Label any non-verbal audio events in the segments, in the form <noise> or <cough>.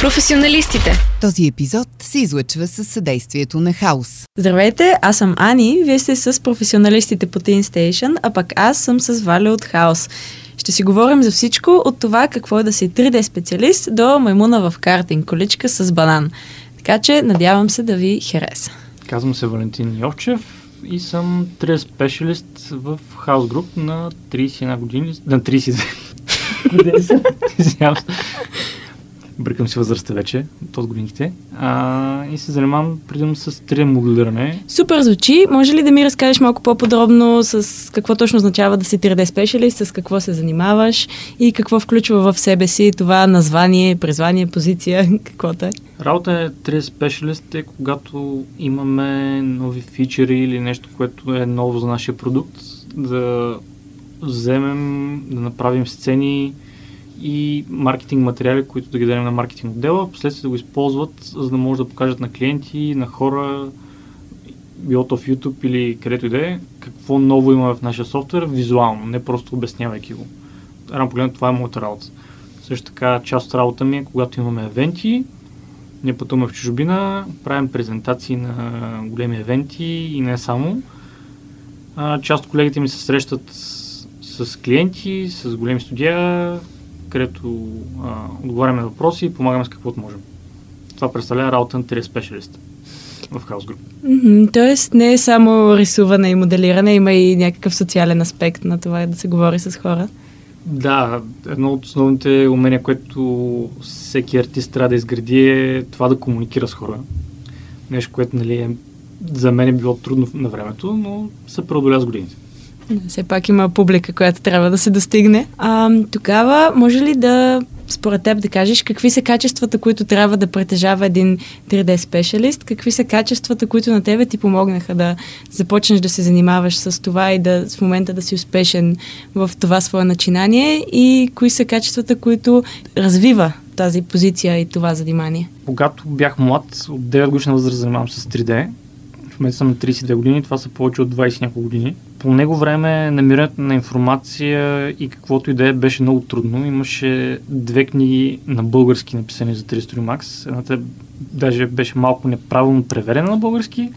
Професионалистите. Този епизод се излъчва със съдействието на Хаус. Здравейте, аз съм Ани, вие сте с професионалистите по Teen Station, а пък аз съм с Валя от Хаус. Ще си говорим за всичко от това какво е да си 3D специалист до маймуна в картинг, количка с банан. Така че надявам се да ви хареса. Казвам се Валентин Йовчев и съм 3D специалист в Хаус Груп на 31 години, на 32 <laughs> Извинявам се. Бъркам си възрастта вече, от годините. А, и се занимавам предимно с 3D моделиране. Супер звучи. Може ли да ми разкажеш малко по-подробно с какво точно означава да си 3D специалист, с какво се занимаваш и какво включва в себе си това название, призвание, позиция, <laughs> каквото е? Работа е 3D специалист е когато имаме нови фичери или нещо, което е ново за нашия продукт, да вземем, да направим сцени и маркетинг материали, които да ги дадем на маркетинг отдела, последствие да го използват, за да може да покажат на клиенти, на хора, било то в YouTube или където и да е, какво ново има в нашия софтуер визуално, не просто обяснявайки го. Рано погледно това е моята работа. Също така, част от работа ми е, когато имаме евенти, ние пътуваме в чужбина, правим презентации на големи евенти и не само. Част от колегите ми се срещат с клиенти, с големи студия, където а, отговаряме на въпроси и помагаме с каквото можем. Това представлява работа на 3 специалист в House Group. Mm-hmm, тоест не е само рисуване и моделиране, има и някакъв социален аспект на това да се говори с хора. Да, едно от основните умения, което всеки артист трябва да изгради е това да комуникира с хора. Нещо, което нали, е, за мен е било трудно на времето, но се преодоля с годините. Все пак има публика, която трябва да се достигне. А, тогава, може ли да, според теб, да кажеш какви са качествата, които трябва да притежава един 3D специалист? Какви са качествата, които на тебе ти помогнаха да започнеш да се занимаваш с това и да в момента да си успешен в това свое начинание? И кои са качествата, които развива тази позиция и това занимание? Когато бях млад, от 9 годишна възраст занимавам с 3D. В момента съм на 32 години, това са повече от 20 няколко години по него време намирането на информация и каквото и да е беше много трудно. Имаше две книги на български написани за 300 Max. Едната даже беше малко неправилно преверена на български,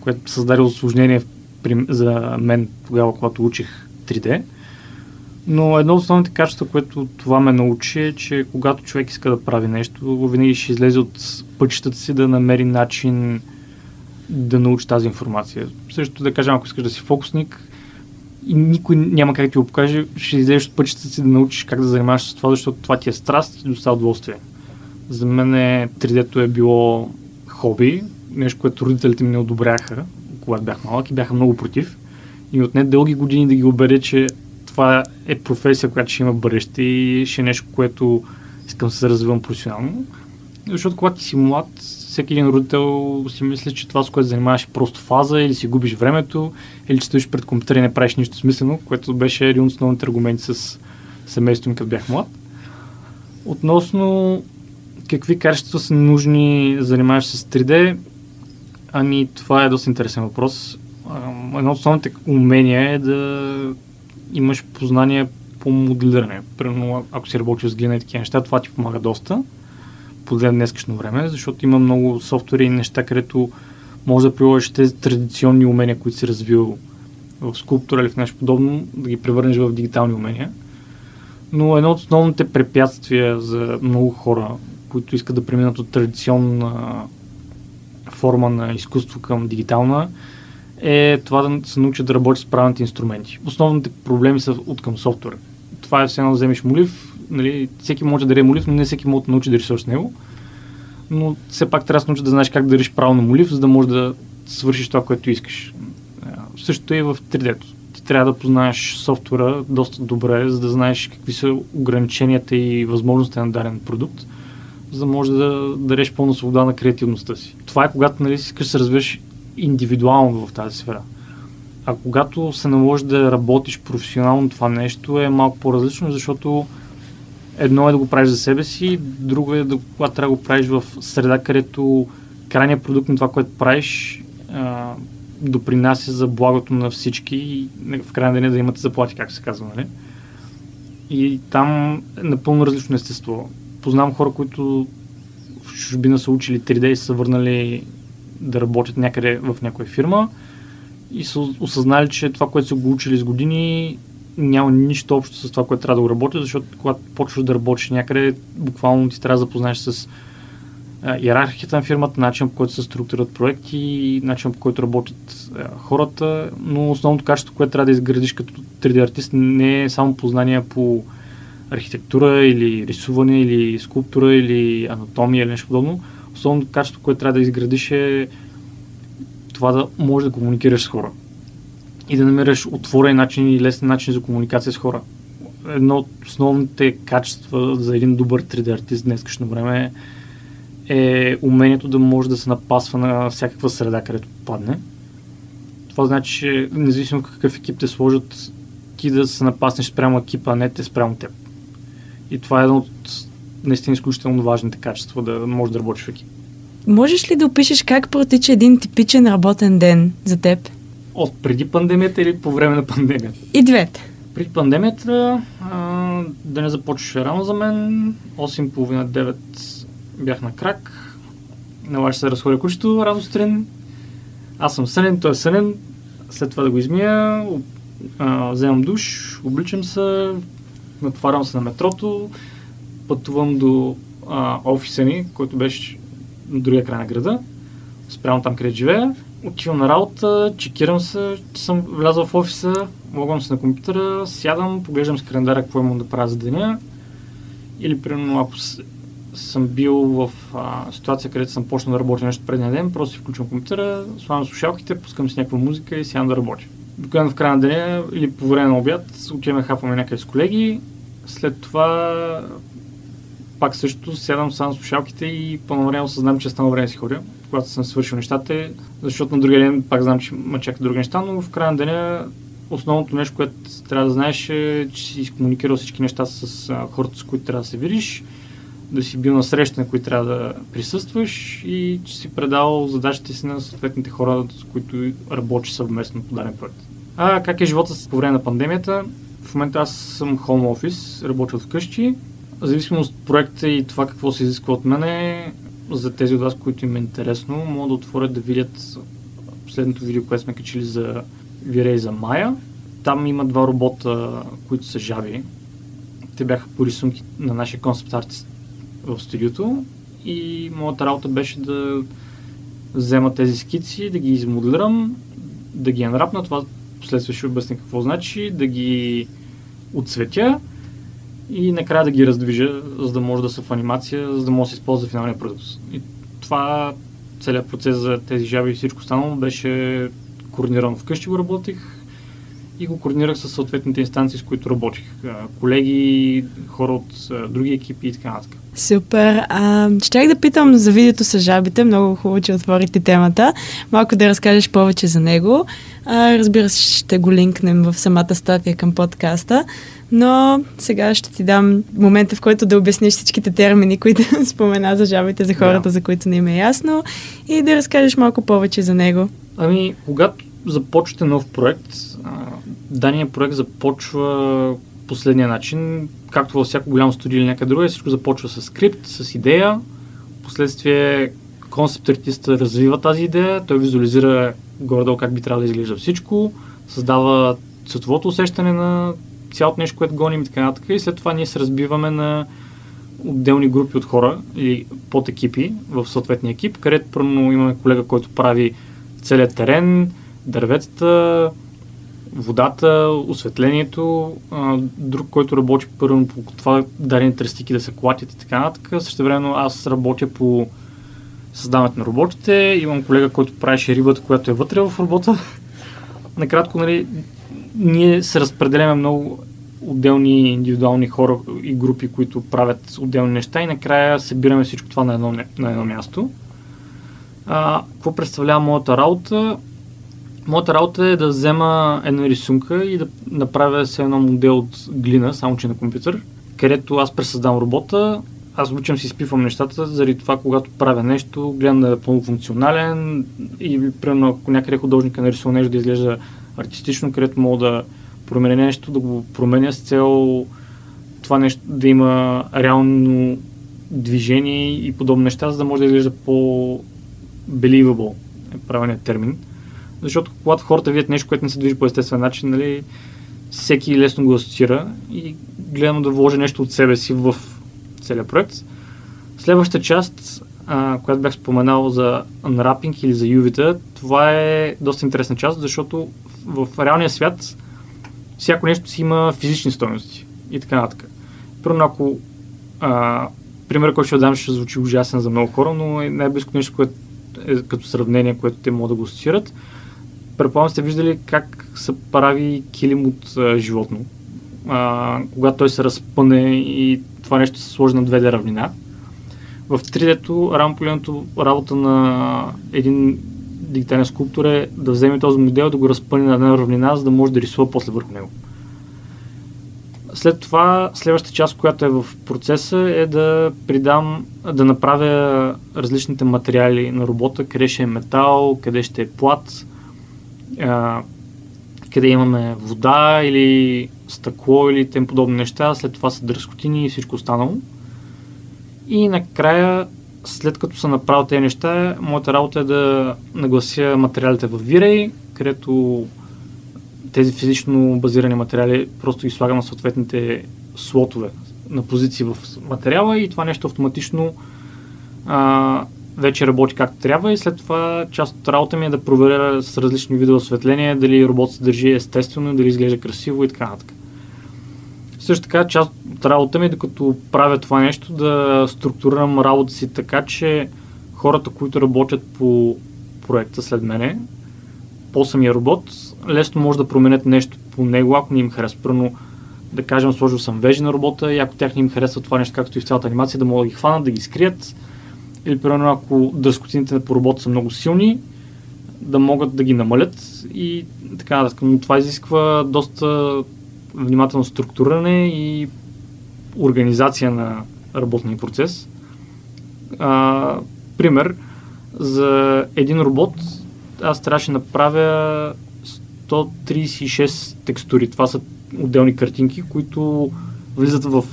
което създаде осложнение за мен тогава, когато учих 3D. Но едно от основните качества, което това ме научи е, че когато човек иска да прави нещо, винаги ще излезе от пътищата си да намери начин да научи тази информация. Също да кажем, ако искаш да си фокусник и никой няма как да ти го покаже, ще излезеш от пътищата си да научиш как да занимаваш с това, защото това ти е страст и доста удоволствие. За мен 3D-то е било хоби, нещо, което родителите ми не одобряха, когато бях малък и бяха много против. И отне дълги години да ги убере, че това е професия, която ще има бъдеще и ще е нещо, което искам да се развивам професионално. Защото когато ти си млад, всеки един родител си мисли, че това, с което занимаваш е просто фаза или си губиш времето, или че стоиш пред компютъра и не правиш нищо смислено, което беше един от основните аргументи с семейството ми, като бях млад. Относно какви качества са нужни да занимаваш с 3D, ами това е доста интересен въпрос. Едно от основните умения е да имаш познание по моделиране. Примерно, ако си работиш с глина и такива неща, това ти помага доста поне днескашно време, защото има много софтуери и неща, където може да приложиш тези традиционни умения, които си развил в скулптура или в нещо подобно, да ги превърнеш в дигитални умения. Но едно от основните препятствия за много хора, които искат да преминат от традиционна форма на изкуство към дигитална, е това да се научат да работят с правилните инструменти. Основните проблеми са от към софтуера. Това е все едно да вземеш молив, нали, всеки може да даде молив, но не всеки може да научи да рисуваш с него. Но все пак трябва да се научи да знаеш как да решиш правилно молив, за да можеш да свършиш това, което искаш. Същото е и в 3D-то. Ти трябва да познаеш софтуера доста добре, за да знаеш какви са ограниченията и възможностите на даден продукт, за да можеш да дадеш пълна свобода на креативността си. Това е когато нали, искаш да се развиеш индивидуално в тази сфера. А когато се наложи да работиш професионално това нещо е малко по-различно, защото едно е да го правиш за себе си, друго е да, когато трябва да го правиш в среда, където крайният продукт на това, което правиш, а, допринася за благото на всички и в крайна деня да имате заплати, как се казва, нали? И там е напълно различно естество. Познавам хора, които в чужбина са учили 3D и са върнали да работят някъде в някоя фирма и са осъзнали, че това, което са го учили с години, няма нищо общо с това, което трябва да го работи, защото когато почваш да работиш някъде, буквално ти трябва да запознаеш с иерархията на фирмата, начин по който се структурират проекти, начин по който работят хората, но основното качество, което трябва да изградиш като 3D артист не е само познания по архитектура или рисуване или скулптура или анатомия или нещо подобно. Основното качество, което трябва да изградиш е това да можеш да комуникираш с хора и да намериш отворен начин и лесен начин за комуникация с хора. Едно от основните качества за един добър 3D артист днескашно време е умението да може да се напасва на всякаква среда, където падне. Това значи, че независимо какъв екип те сложат, ти да се напаснеш спрямо екипа, а не те спрямо теб. И това е едно от наистина изключително важните качества да можеш да работиш в екип. Можеш ли да опишеш как протича един типичен работен ден за теб? От преди пандемията или по време на пандемията? И двете. Преди пандемията да не започваше рано за мен. 8.30-9 бях на крак. Налагаше се да разходя кучето рано сутрин. Аз съм сънен, той е сънен. След това да го измия, а, вземам душ, обличам се, натварям се на метрото, пътувам до а, офиса ни, който беше на другия край на града, спрямо там, където живея. Отивам на работа, чекирам се, че съм влязъл в офиса, логвам се на компютъра, сядам, поглеждам с календара какво имам да правя за деня. Или, примерно, ако съм бил в а, ситуация, където съм почнал да работя нещо предния ден, просто си включвам компютъра, слагам слушалките, пускам си някаква музика и сядам да работя. Обикновено в края на деня или по време на обяд отиваме хапваме някъде с колеги, след това пак също сядам сам с слушалките и по-навременно съзнам, че станало време си ходя, когато съм свършил нещата, защото на другия ден пак знам, че ме чака други неща, но в края на деня основното нещо, което трябва да знаеш е, че си изкомуникирал всички неща с а, хората, с които трябва да се видиш, да си бил на среща, на които трябва да присъстваш и че си предал задачите си на съответните хора, с които работиш съвместно по даден проект. А как е живота по време на пандемията? В момента аз съм home office, работя вкъщи. Зависимост от проекта и това какво се изисква от мене, за тези от вас, които им е интересно, могат да отворят да видят последното видео, което сме качили за Вирей за Мая. Там има два робота, които са жаби. Те бяха по рисунки на нашия концепт артист в студиото и моята работа беше да взема тези скици, да ги измоделирам, да ги анрапна, това последствие ще обясня какво значи, да ги отцветя и накрая да ги раздвижа, за да може да са в анимация, за да може да се използва финалния продукт. И това, целият процес за тези жаби и всичко останало беше координирано вкъщи го работих и го координирах с съответните инстанции, с които работих. Колеги, хора от други екипи и така нататък. Супер. А, щях да питам за видеото с жабите. Много хубаво, че отворите темата. Малко да разкажеш повече за него. А, разбира се, ще го линкнем в самата статия към подкаста. Но сега ще ти дам момента, в който да обясниш всичките термини, които <laughs> спомена за жабите, за хората, да. за които не им е ясно и да разкажеш малко повече за него. Ами, когато започвате нов проект, дания проект започва последния начин, както във всяко голямо студио или някъде друга, всичко започва с скрипт, с идея, последствие концепт артиста развива тази идея, той визуализира горе как би трябвало да изглежда всичко, създава цветовото усещане на цялото нещо, което гоним и така нататък. И след това ние се разбиваме на отделни групи от хора или под екипи в съответния екип, където първо имаме колега, който прави целият терен, дърветата, водата, осветлението, друг, който работи първо по това дадени тръстики да се клатят и така нататък. Също време аз работя по създаването на роботите, имам колега, който правеше рибата, която е вътре в робота. <laughs> Накратко, нали, ние се разпределяме много отделни индивидуални хора и групи, които правят отделни неща и накрая събираме всичко това на едно, на едно място. А, какво представлява моята работа? Моята работа е да взема една рисунка и да направя се едно модел от глина, само че на компютър, където аз пресъздам робота, аз обичам си изпивам нещата, заради това, когато правя нещо, гледам да е пълнофункционален и, примерно, ако някъде художника нарисува нещо да изглежда артистично, където мога да променя нещо, да го променя с цел това нещо да има реално движение и подобни неща, за да може да изглежда по-believable, е правилният термин. Защото когато хората видят нещо, което не се движи по естествен начин, нали, всеки лесно го асоциира и гледам да вложи нещо от себе си в целият проект. Следващата част, а, която бях споменал за unwrapping или за UV-та, това е доста интересна част, защото в, реалния свят всяко нещо си има физични стоености и така нататък. Първо, ако пример, който ще дам, ще звучи ужасен за много хора, но е най-близко нещо, което е като сравнение, което те могат да го асоциират. Предполагам сте виждали как се прави килим от а, животно. А, когато той се разпъне и това нещо се сложи на 2D равнина. В 3D-то, рамполеното работа на един дигитален скулптор е да вземе този модел, да го разпъне на една равнина, за да може да рисува после върху него. След това, следващата част, която е в процеса, е да придам, да направя различните материали на робота, къде ще е метал, къде ще е плат, къде имаме вода или стъкло или тем подобни неща, след това са дръскотини и всичко останало. И накрая, след като съм направил тези неща, моята работа е да наглася материалите в V-Ray, където тези физично базирани материали просто ги слагам на съответните слотове на позиции в материала и това нещо автоматично а, вече работи както трябва и след това част от работа ми е да проверя с различни видове осветления дали робот се държи естествено, дали изглежда красиво и така нататък. Също така, част от работа ми, е докато правя това нещо, да структурирам работа си така, че хората, които работят по проекта след мене, по самия робот, лесно може да променят нещо по него, ако не им харесва. Първо, да кажем, сложил съм вежи на робота и ако тях не им харесва това нещо, както и в цялата анимация, да могат да ги хванат, да ги скрият. Или, примерно, ако дръскотините по робота са много силни, да могат да ги намалят и така нататък. Но това изисква доста внимателно структуриране и организация на работния процес. А, пример, за един робот аз трябваше да направя 136 текстури. Това са отделни картинки, които влизат в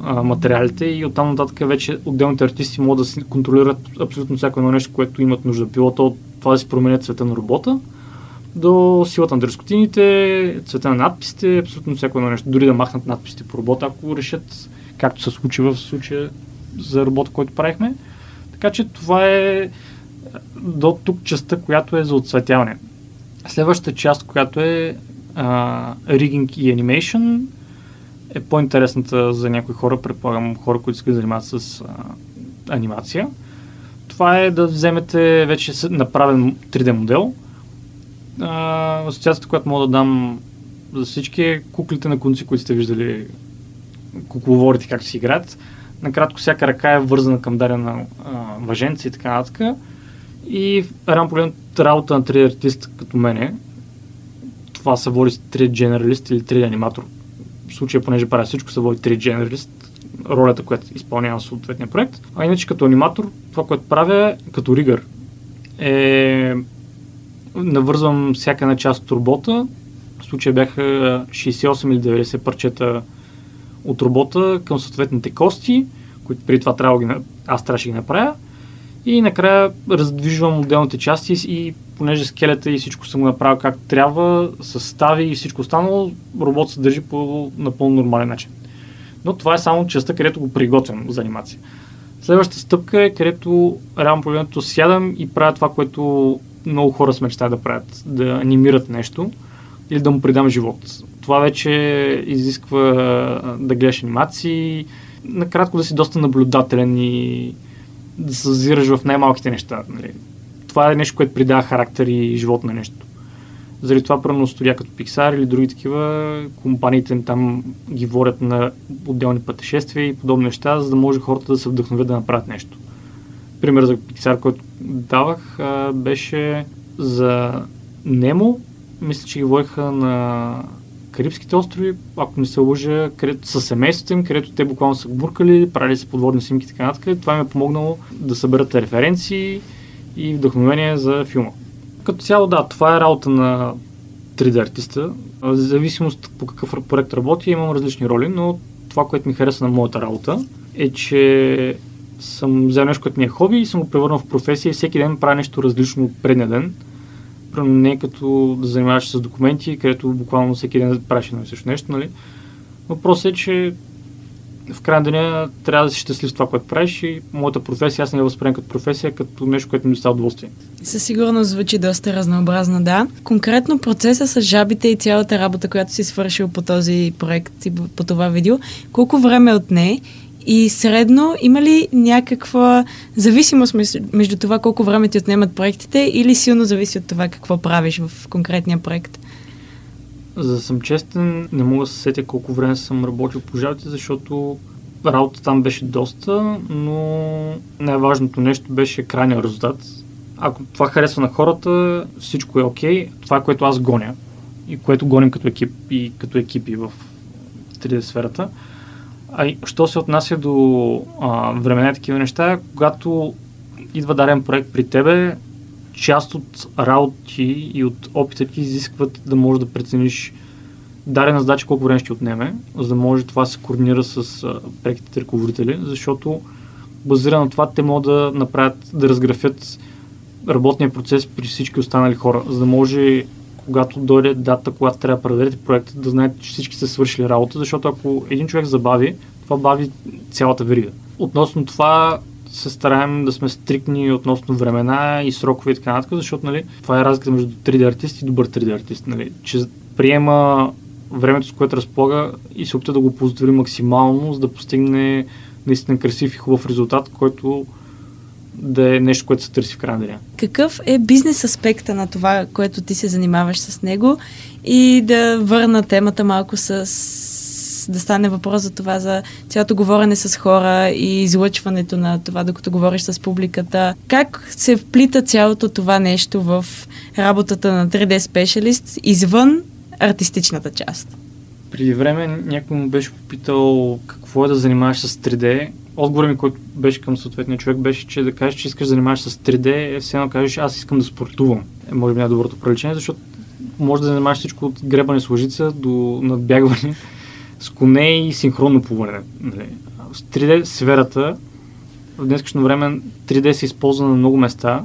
а, материалите и оттам нататък вече отделните артисти могат да си контролират абсолютно всяко едно нещо, което имат нужда. Било то това да си променят цвета на робота, до силата на дръскотините, цвета на надписите, абсолютно всяко едно нещо. Дори да махнат надписите по робота, ако решат, както се случи в случая за робота, който правихме. Така че това е до тук частта, която е за отцветяване. Следващата част, която е а, rigging и animation, е по-интересната за някои хора, предполагам хора, които се занимават с а, анимация. Това е да вземете вече направен 3D модел. А, асоциацията, която мога да дам за всички е куклите на конци, които сте виждали кукловорите как си играят. Накратко, всяка ръка е вързана към дадена въженца и така нататък. И рано погледнато работа на 3D артист като мене, това се води 3D генералист или 3D аниматор. В случая, понеже правя всичко, се води 3D генералист, ролята, която изпълнява съответния проект. А иначе като аниматор, това, което правя като ригър, е навързвам всяка една част от робота. В случая бяха 68 или 90 парчета от робота към съответните кости, които преди това трябва ги, аз трябваше ги направя. И накрая раздвижвам отделните части и понеже скелета и всичко съм го направил как трябва, състави и всичко останало, робот се държи по напълно нормален начин. Но това е само частта, където го приготвям за анимация. Следващата стъпка е, където реално погледнато сядам и правя това, което много хора се мечтаят да правят, да анимират нещо или да му придам живот. Това вече изисква да гледаш анимации, накратко да си доста наблюдателен и да се зазираш в най-малките неща. Нали. Това е нещо, което придава характер и живот на нещо. Заради това, първо студия като Pixar или други такива, компаниите там ги водят на отделни пътешествия и подобни неща, за да може хората да се вдъхновят да направят нещо. Пример за Pixar, който давах, беше за Немо. Мисля, че ги водиха на Карибските острови, ако не се лъжа, където са семейството им, където те буквално са буркали, правили са подводни снимки и така нататък. Това им е помогнало да съберат референции и вдъхновение за филма. Като цяло, да, това е работа на 3D артиста. В зависимост по какъв проект работи, имам различни роли, но това, което ми хареса на моята работа, е, че съм взел нещо, което ми е хоби и съм го превърнал в професия и всеки ден правя нещо различно от предния ден. Примерно не е като да занимаваш с документи, където буквално всеки ден правиш едно и също нещо, нали? Въпросът е, че в крайна деня трябва да си щастлив с това, което правиш и моята професия, аз не я възприемам като професия, като нещо, което ми доставя удоволствие. Със сигурност звучи доста разнообразно, да. Конкретно процеса с жабите и цялата работа, която си свършил по този проект и по това видео, колко време отне и средно има ли някаква зависимост между това колко време ти отнемат проектите или силно зависи от това какво правиш в конкретния проект? За да съм честен, не мога да се сетя колко време съм работил по жалите, защото работа там беше доста, но най-важното нещо беше крайния резултат. Ако това харесва на хората, всичко е окей. Okay. Това което аз гоня и което гоним като екип и като екипи в 3D сферата. А и, що се отнася до а, времена такива неща, когато идва дарен проект при тебе, част от работи и от опита ти изискват да можеш да прецениш дадена задача колко време ще отнеме, за да може това да се координира с а, преките ръководители, защото базирано на това те могат да направят, да разграфят работния процес при всички останали хора, за да може когато дойде дата, когато трябва да проверите проекта, да знаете, че всички са свършили работа, защото ако един човек забави, това бави цялата верига. Относно това, се стараем да сме стрикни относно времена и срокове и така нататък, защото нали, това е разликата между 3D артист и добър 3D артист. Нали, че приема времето, с което разполага и се опита да го позволи максимално, за да постигне наистина красив и хубав резултат, който да е нещо, което се търси в крайна деня. Какъв е бизнес аспекта на това, което ти се занимаваш с него и да върна темата малко с да стане въпрос за това, за цялото говорене с хора и излъчването на това, докато говориш с публиката. Как се вплита цялото това нещо в работата на 3D специалист извън артистичната част? Преди време някой му беше попитал какво е да занимаваш с 3D. Отговорът ми, който беше към съответния човек, беше, че да кажеш, че искаш да занимаваш с 3D, е все едно кажеш, аз искам да спортувам. Е, може би най-доброто проличение, защото може да занимаваш всичко от гребане с лъжица до надбягване <laughs> с коне и синхронно плуване. Нали. С 3D сферата в днескашно време 3D се използва на много места.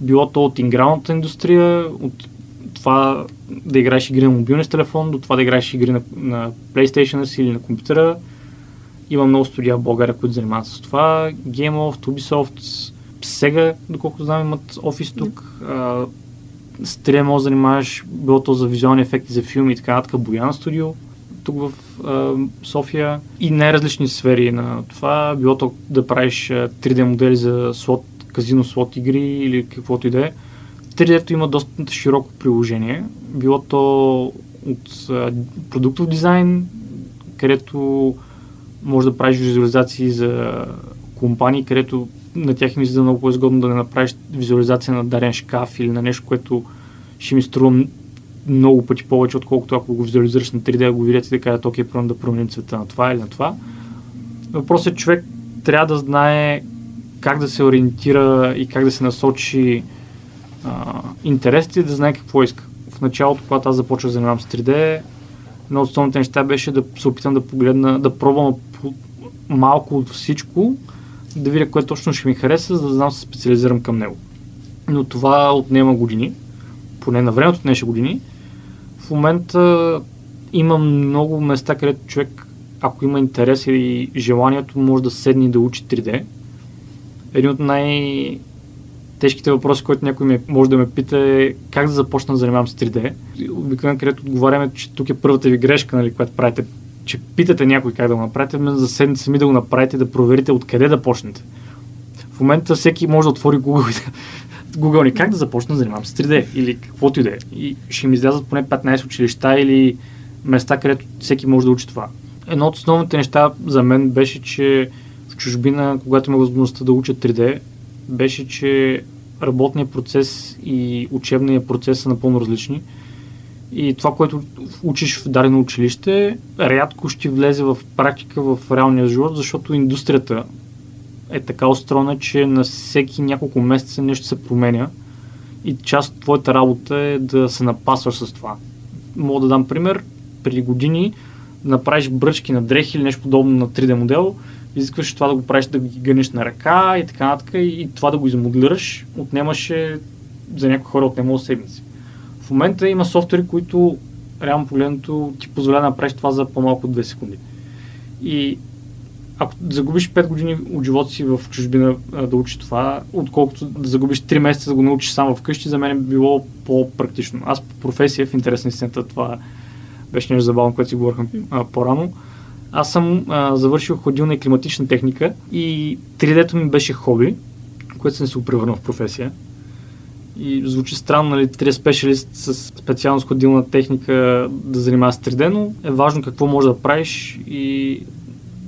Било то от игралната индустрия, от това да играеш игри на мобилния телефон, до това да играеш игри на, на PlayStation си или на компютъра. Има много студия в България, които занимават с това. GameLoft, Ubisoft, Sega, доколкото знам, имат офис тук. Yeah. с 3D може да занимаваш, било то за визуални ефекти за филми и така нататък, Бояна студио тук в а, София и най-различни сфери на това, било то да правиш 3D модели за слот, казино слот игри или каквото и да е. 3D-то има доста широко приложение, било то от а, продуктов дизайн, където може да правиш визуализации за компании, където на тях ми изглежда много по-изгодно да не направиш визуализация на дарен шкаф или на нещо, което ще ми струва много пъти повече, отколкото ако го визуализираш на 3D, го видят и да кажат, окей, пробвам да променим цвета на това или на това. Въпросът е, човек трябва да знае как да се ориентира и как да се насочи интересите да знае какво иска. В началото, когато аз започвах да занимавам с 3D, едно от основните неща беше да се опитам да погледна, да пробвам малко от всичко, да видя кое точно ще ми хареса, за да знам се специализирам към него. Но това отнема години, поне на времето отнеше години. В момента има много места, където човек, ако има интерес и желанието, може да седне и да учи 3D. Един от най- тежките въпроси, които някой ме, може да ме пита е как да започна да занимавам с 3D. Обикновено, където отговаряме, че тук е първата ви грешка, нали, която правите, че питате някой как да го направите, ами за седнете сами да го направите, да проверите откъде да почнете. В момента всеки може да отвори Google и да, <laughs> Google ни как да започна да занимавам с 3D или каквото и да е. И ще ми излязат поне 15 училища или места, където всеки може да учи това. Едно от основните неща за мен беше, че в чужбина, когато има възможността да уча 3D, беше, че работният процес и учебният процес са напълно различни. И това, което учиш в дадено училище, рядко ще влезе в практика в реалния живот, защото индустрията е така устроена, че на всеки няколко месеца нещо се променя и част от твоята работа е да се напасваш с това. Мога да дам пример. Преди години направиш бръчки на дрехи или нещо подобно на 3D модел, изискваше това да го правиш да ги гънеш на ръка и така нататък и, това да го измоделираш отнемаше за някои хора отнемало седмици. В момента има софтуери, които реално погледнато ти позволя да направиш това за по-малко от 2 секунди. И ако загубиш 5 години от живота си в чужбина да учиш това, отколкото да загубиш 3 месеца да го научиш само вкъщи, за мен е било по-практично. Аз по професия, в интерес на истината, това беше нещо забавно, което си говорихме по-рано. Аз съм а, завършил ходилна и климатична техника и 3D-то ми беше хоби, което съм се превърнал в професия. И звучи странно, нали, 3D специалист с специалност ходилна техника да занимава с 3D, но е важно какво можеш да правиш и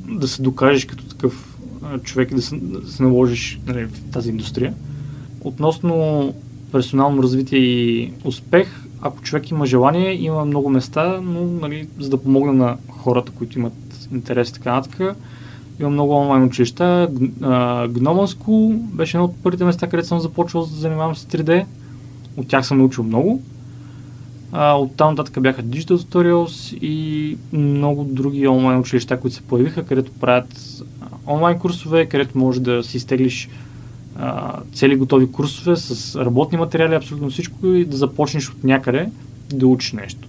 да се докажеш като такъв човек и да се, да се наложиш нали, в тази индустрия. Относно персонално развитие и успех, ако човек има желание, има много места, но нали, за да помогна на хората, които имат интерес и така нататък, има много онлайн училища. School беше едно от първите места, където съм започвал да занимавам с 3D. От тях съм научил много. А, от там нататък бяха Digital Tutorials и много други онлайн училища, които се появиха, където правят онлайн курсове, където може да си изтеглиш цели готови курсове с работни материали, абсолютно всичко и да започнеш от някъде да учиш нещо.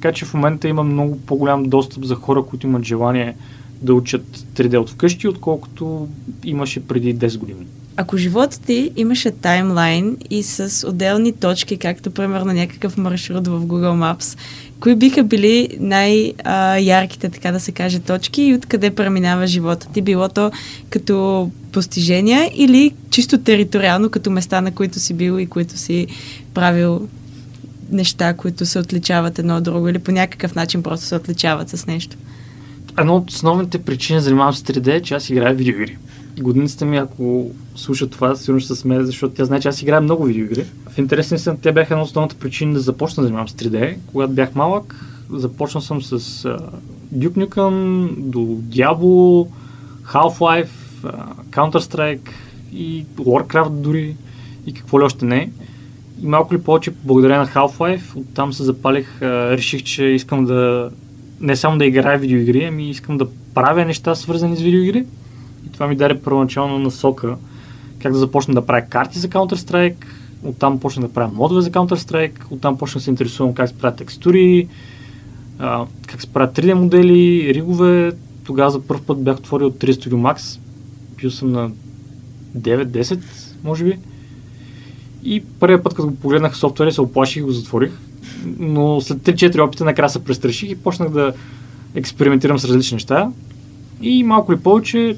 Така че в момента има много по-голям достъп за хора, които имат желание да учат 3D от вкъщи, отколкото имаше преди 10 години. Ако живота ти имаше таймлайн и с отделни точки, както примерно някакъв маршрут в Google Maps, кои биха били най-ярките, така да се каже, точки и откъде преминава живота ти? Било то като постижения или чисто териториално, като места, на които си бил и които си правил неща, които се отличават едно от друго или по някакъв начин просто се отличават с нещо? Едно от основните причини занимавам с 3D е, че аз играя видеоигри годиницата ми, ако слуша това, сигурно ще се смее, защото тя знае, че аз играя много видеоигри. В интересен съм, те бяха една от основната причина да започна да занимавам с 3D. Когато бях малък, започнал съм с uh, Duke Nukem, до Diablo, Half-Life, uh, Counter-Strike и Warcraft дори и какво ли още не. И малко ли повече благодаря на Half-Life, оттам се запалих, реших, че искам да не само да играя видеоигри, ами искам да правя неща свързани с видеоигри. И това ми даде първоначално насока как да започна да правя карти за Counter-Strike, оттам почна да правя модове за Counter-Strike, оттам почна да се интересувам как се правят текстури, как се правят 3D модели, ригове. Тогава за първ път бях отворил 3 Studio Max. Бил съм на 9-10, може би. И първият път, като го погледнах софтуера, се оплаших и го затворих. Но след 3-4 опита накрая се престраших и почнах да експериментирам с различни неща. И малко ли повече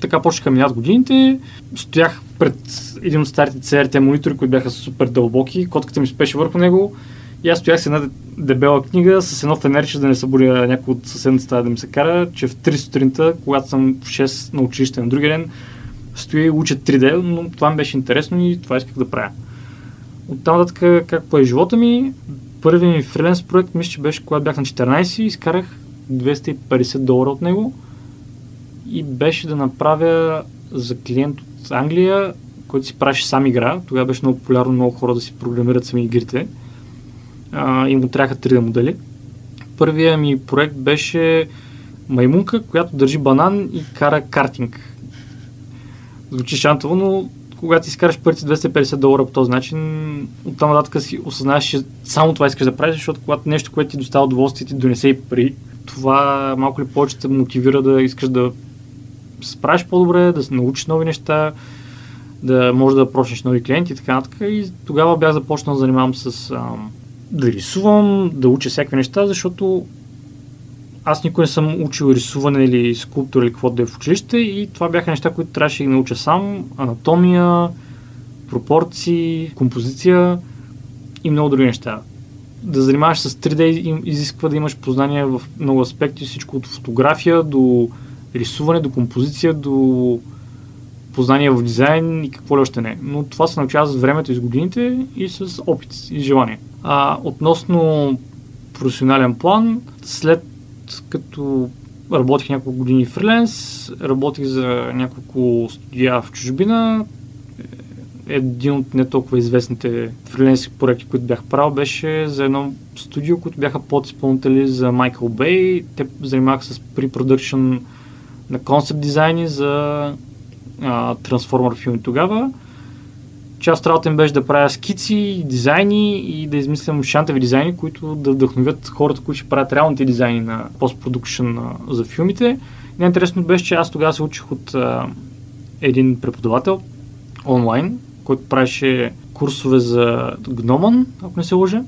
така почнаха минат годините. Стоях пред един от старите CRT монитори, които бяха супер дълбоки. Котката ми спеше върху него. И аз стоях с една дебела книга, с едно фенерче, да не събудя някой от съседната стая да ми се кара, че в 3 сутринта, когато съм в 6 на училище на другия ден, стоя и уча 3D, но това ми беше интересно и това исках да правя. Оттам нататък как по е живота ми, първият ми фриленс проект, мисля, че беше когато бях на 14 и изкарах 250 долара от него и беше да направя за клиент от Англия, който си правеше сам игра. Тогава беше много популярно много хора да си програмират сами игрите. А, и му трябваха 3D модели. Първия ми проект беше маймунка, която държи банан и кара картинг. Звучи шантово, но когато изкараш първите 250 долара по този начин, оттам нататък си осъзнаеш, че само това искаш да правиш, защото когато нещо, което ти доставя удоволствие, ти донесе и пари, това малко ли повече те мотивира да искаш да справиш по-добре, да се научиш нови неща, да можеш да прочнеш нови клиенти и така нататък. И тогава бях започнал да занимавам с а, да рисувам, да уча всякакви неща, защото аз никой не съм учил рисуване или скулптура или каквото да е в училище и това бяха неща, които трябваше да науча сам. Анатомия, пропорции, композиция и много други неща. Да занимаваш с 3D изисква да имаш познания в много аспекти, всичко от фотография до рисуване, до композиция, до познание в дизайн и какво ли още не. Но това се научава с времето и с годините и с опит и желание. А относно професионален план, след като работих няколко години фриленс, работих за няколко студия в чужбина. Един от не толкова известните фриленски проекти, които бях правил, беше за едно студио, които бяха подизпълнители за Michael Bay. Те занимаваха с pre-production на концепт дизайни за трансформер филми тогава. Част от работа ми беше да правя скици, дизайни и да измислям шантови дизайни, които да вдъхновят хората, които ще правят реалните дизайни на постпродукшн за филмите. Най-интересно беше, че аз тогава се учих от а, един преподавател онлайн, който правеше курсове за Гноман, ако не се лъжа,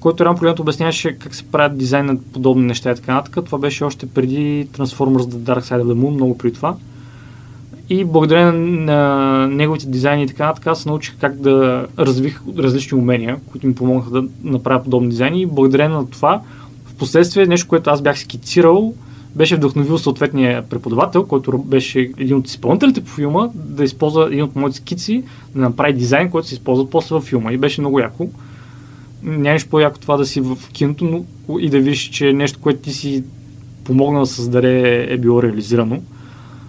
който рано погледнато обясняваше как се правят дизайн на подобни неща и така нататък. Това беше още преди Transformers The Dark Side of the Moon, много преди това. И благодарение на неговите дизайни и така нататък, аз научих как да развих различни умения, които ми помогнаха да направя подобни дизайни. И благодарение на това, в последствие нещо, което аз бях скицирал, беше вдъхновил съответния преподавател, който беше един от изпълнителите по филма, да използва един от моите скици, да направи дизайн, който се използва после във филма. И беше много яко. Нямаш по-яко това да си в киното но и да видиш, че нещо, което ти си помогнал да създаде е било реализирано.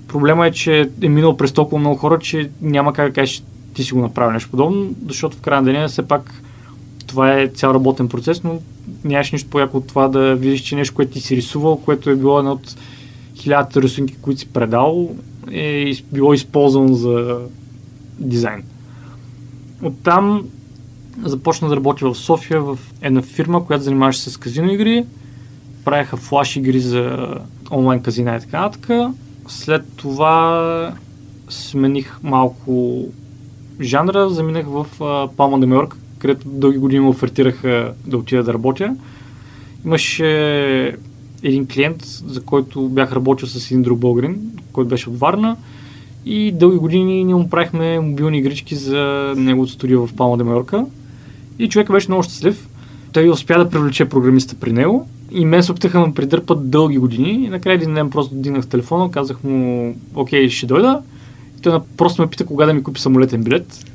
Проблема е, че е минало през толкова много хора, че няма как да кажеш, ти си го направил нещо подобно, защото в края на деня все пак това е цял работен процес, но нямаш нищо по-яко от това да видиш, че нещо, което ти си рисувал, което е било едно от хилядата рисунки, които си предал, е било използвано за дизайн. Оттам започна да работя в София в една фирма, която занимаваше с казино игри. Правеха флаш игри за онлайн казина и така нататък. След това смених малко жанра, заминах в Палма де Майорка, където дълги години ме офертираха да отида да работя. Имаше един клиент, за който бях работил с един друг българин, който беше от Варна. И дълги години ние му правихме мобилни игрички за неговото студио в Палма де Майорка. И човек беше много щастлив. Той успя да привлече програмиста при него. И мен се опитаха да ме придърпат дълги години. И накрая един ден просто дигнах телефона, казах му, окей, ще дойда. И той просто ме пита кога да ми купи самолетен билет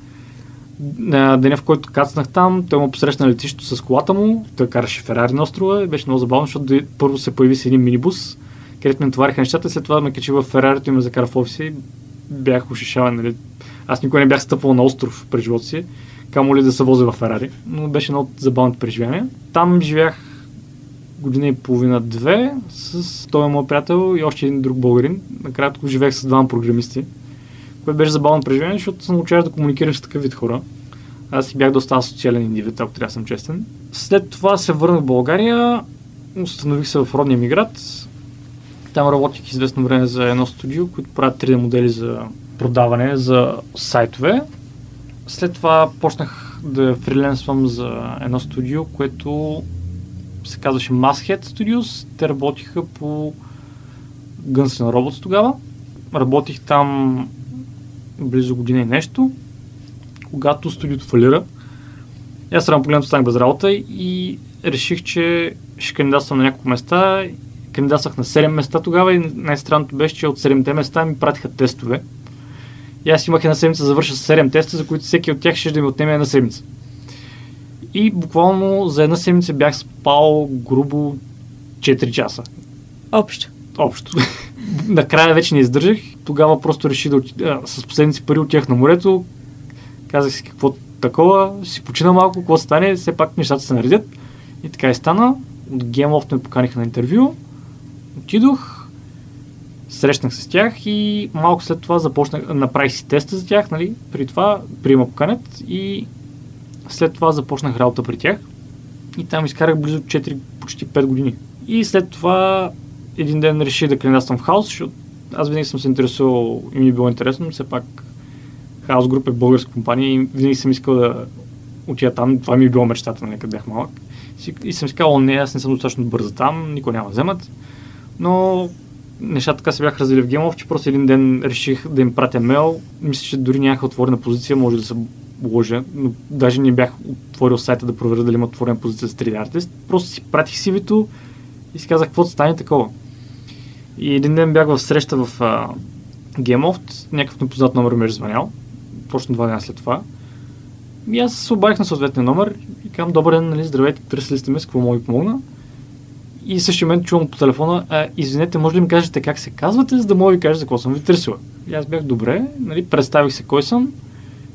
на деня, в който кацнах там, той му посрещна летището с колата му, той караше Ферари на острова и беше много забавно, защото първо се появи с един минибус, където ме натовариха нещата, след това ме качи в Ферарито и ме закара в офиса и бях ушишаван. Нали? Аз никога не бях стъпвал на остров през живота си, камо ли да се возя в Ферари, но беше много забавното преживяване. Там живях година и половина-две с този мой приятел и още един друг българин. Накратко живеех с двама програмисти което беше забавно преживяване, защото съм учаш да комуникирам с такъв вид хора. Аз си бях доста социален индивид, ако трябва да съм честен. След това се върнах в България, установих се в родния ми град. Там работих известно време за едно студио, които правят 3D модели за продаване за сайтове. След това почнах да фриленсвам за едно студио, което се казваше Masthead Studios. Те работиха по Guns N' Robots тогава. Работих там близо година и нещо, когато студиото фалира. Аз рано погледнато станах без работа и реших, че ще кандидатствам на няколко места. Кандидатствах на 7 места тогава и най-странното беше, че от 7-те места ми пратиха тестове. И аз имах една седмица завърша с 7 теста, за които всеки от тях ще да ми отнеме една седмица. И буквално за една седмица бях спал грубо 4 часа. Общо. Общо. <laughs> Накрая вече не издържах. Тогава просто реших да отида, с последните си пари отях на морето. Казах си какво такова, си почина малко, какво стане, все пак нещата се наредят. И така и стана. От GameLoft ме поканиха на интервю. Отидох, срещнах с тях и малко след това започнах, направих си теста за тях, нали, при това приема поканят и след това започнах работа при тях и там изкарах близо 4, почти 5 години. И след това един ден реших да кандидатствам в Хаус, защото аз винаги съм се интересувал и ми е било интересно, все пак Хаус Груп е българска компания и винаги съм искал да отида там. Това ми е било мечтата, нали, бях малък. И съм си казал, не, аз не съм достатъчно бърза там, никой няма вземат. Но нещата така се бяха развили в Геймов, че просто един ден реших да им пратя мейл. Мисля, че дори нямах отворена позиция, може да се лъжа, но даже не бях отворил сайта да проверя дали има отворена позиция за 3D артист. Просто си пратих CV-то и си казах, какво стане такова. И един ден бях в среща в uh, някакъв непознат номер ми е звънял, точно два дена след това. И аз се обадих на съответния номер и казвам, добър ден, нали, здравейте, търсили сте ме, с какво мога ви помогна. И същия момент чувам по телефона, а, извинете, може ли ми кажете как се казвате, за да мога ви кажа за какво съм ви търсила. И аз бях добре, нали, представих се кой съм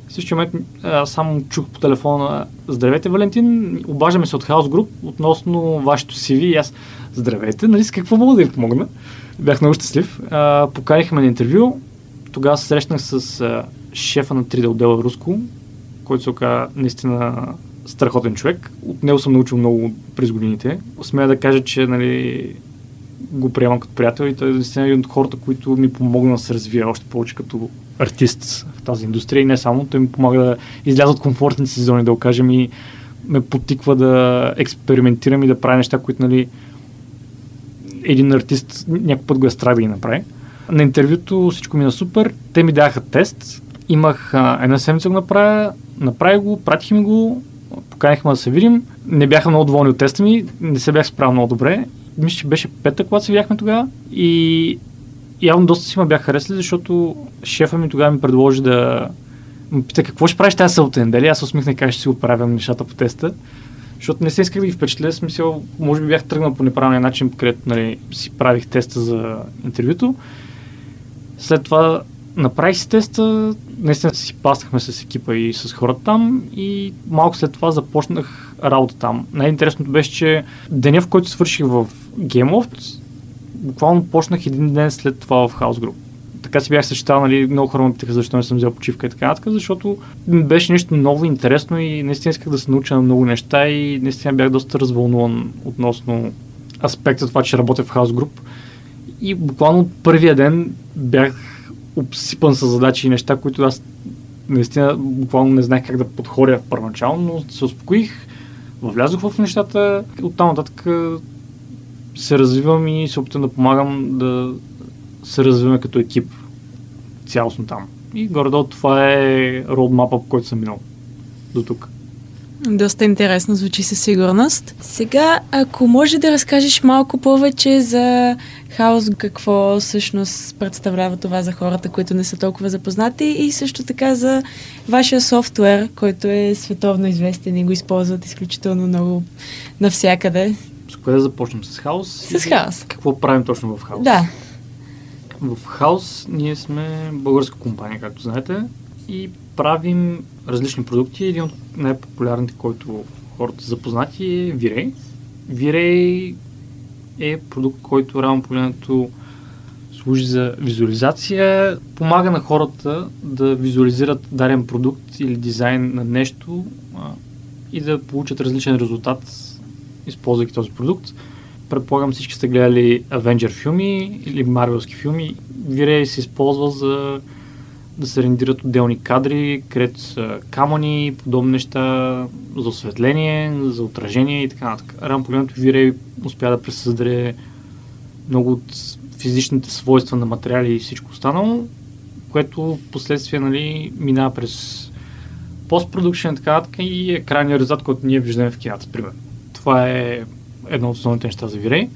В същия момент аз само чух по телефона Здравейте, Валентин, обаждаме се от House Group относно вашето CV и аз Здравейте, нали с какво мога да ви помогна? Бях много щастлив. А, поканихме на интервю. Тогава се срещнах с а, шефа на 3D отдела Руско, който се оказа наистина страхотен човек. От него съм научил много през годините. Смея да кажа, че нали, го приемам като приятел и той е един от хората, които ми помогна да се развия още повече като артист в тази индустрия и не само. Той ми помага да изляза от комфортните си зони, да го кажем и ме потиква да експериментирам и да правя неща, които нали, един артист някой път го е страх да ги направи. На интервюто всичко мина супер. Те ми даха тест. Имах а, една седмица го направя, направих го, пратих ми го, поканихме да се видим. Не бяха много доволни от теста ми, не се бях справил много добре. Мисля, че беше пета, когато се видяхме тогава. И явно доста си ме бях харесали, защото шефа ми тогава ми предложи да ме пита какво ще правиш тази събота неделя. Аз усмихнах как ще си оправям нещата по теста. Защото не се исках да ги впечатля, смисъл, може би бях тръгнал по неправилния начин, където нали, си правих теста за интервюто. След това направих си теста, наистина си паснахме с екипа и с хората там и малко след това започнах работа там. Най-интересното беше, че деня, в който свърших в GameLoft, буквално почнах един ден след това в House Group. Така си бях съчетал, нали, много хора ме питаха защо не съм взел почивка и така нататък, защото беше нещо ново, интересно и наистина исках да се науча на много неща и наистина бях доста развълнуван относно аспекта това, че работя в House Group. И буквално първия ден бях обсипан с задачи и неща, които аз наистина буквално не знаех как да подходя първоначално, но се успокоих, влязох в нещата, оттам нататък се развивам и се опитам да помагам да се развиваме като екип цялостно там. И горе това е родмапа, по който съм минал до тук. Доста интересно звучи със сигурност. Сега, ако може да разкажеш малко повече за хаос, какво всъщност представлява това за хората, които не са толкова запознати и също така за вашия софтуер, който е световно известен и го използват изключително много навсякъде. С кое да започнем? С хаос? С хаос. Какво правим точно в хаос? Да. В хаос ние сме българска компания, както знаете, и правим различни продукти. Един от най-популярните, който хората са запознати е Virey. Virey е продукт, който реално погледнато служи за визуализация, помага на хората да визуализират даден продукт или дизайн на нещо а, и да получат различен резултат, използвайки този продукт. Предполагам всички сте гледали Avenger филми или Марвелски филми. Virey се използва за да се рендират отделни кадри, където са камъни, подобни неща за осветление, за отражение и така нататък. Рано погледнато Virey успя да пресъздаде много от физичните свойства на материали и всичко останало, което в последствие нали, минава през постпродукшен така нататък и е крайният резултат, който ние виждаме в кината, примерно. Това е едно от основните неща за Virey.